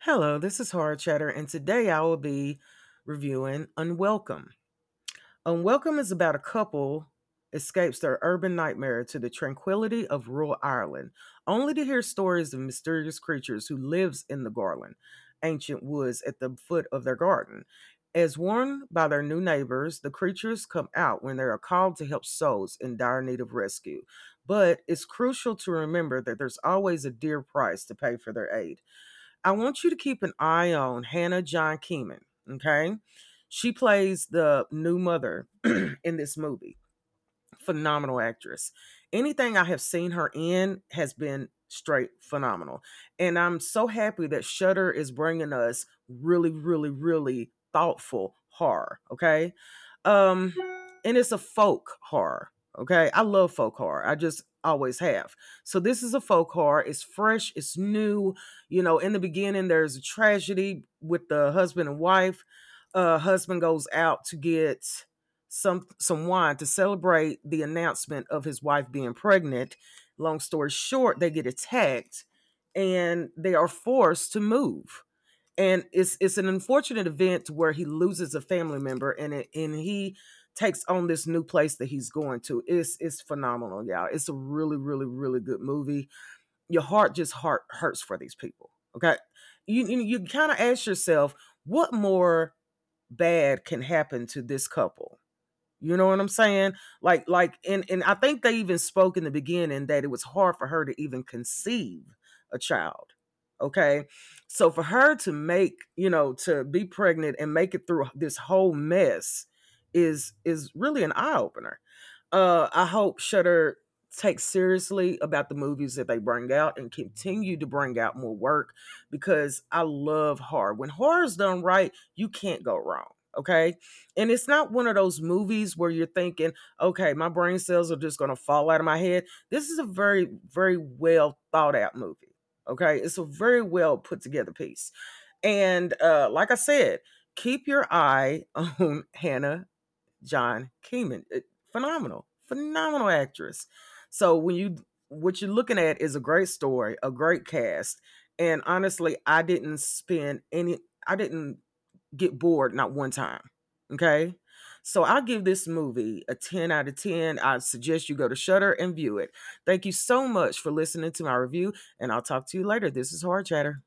Hello, this is Horror Chatter, and today I will be reviewing Unwelcome. Unwelcome is about a couple escapes their urban nightmare to the tranquility of rural Ireland, only to hear stories of mysterious creatures who lives in the Garland, ancient woods at the foot of their garden. As warned by their new neighbors, the creatures come out when they are called to help souls in dire need of rescue. But it's crucial to remember that there's always a dear price to pay for their aid. I want you to keep an eye on Hannah John Kamen. Okay. She plays the new mother in this movie. Phenomenal actress. Anything I have seen her in has been straight phenomenal. And I'm so happy that Shudder is bringing us really, really, really thoughtful horror. Okay. Um, and it's a folk horror. Okay. I love folk horror. I just always have. So this is a folk horror. It's fresh, it's new. You know, in the beginning, there's a tragedy with the husband and wife. Uh, husband goes out to get some some wine to celebrate the announcement of his wife being pregnant. Long story short, they get attacked and they are forced to move. And it's it's an unfortunate event where he loses a family member and it, and he takes on this new place that he's going to. It's it's phenomenal, y'all. It's a really, really, really good movie. Your heart just heart hurts for these people. Okay. You you, you kind of ask yourself, what more bad can happen to this couple? You know what I'm saying? Like, like, and and I think they even spoke in the beginning that it was hard for her to even conceive a child. Okay. So for her to make, you know, to be pregnant and make it through this whole mess is is really an eye opener. Uh, I hope Shudder takes seriously about the movies that they bring out and continue to bring out more work because I love horror. When horror is done right, you can't go wrong. Okay. And it's not one of those movies where you're thinking, okay, my brain cells are just going to fall out of my head. This is a very, very well thought out movie. Okay. It's a very well put together piece. And uh, like I said, keep your eye on Hannah John Kamen. Eh, phenomenal, phenomenal actress. So when you what you're looking at is a great story, a great cast, and honestly, I didn't spend any. I didn't get bored not one time. Okay. So I'll give this movie a 10 out of 10. I suggest you go to Shudder and view it. Thank you so much for listening to my review, and I'll talk to you later. This is Hard Chatter.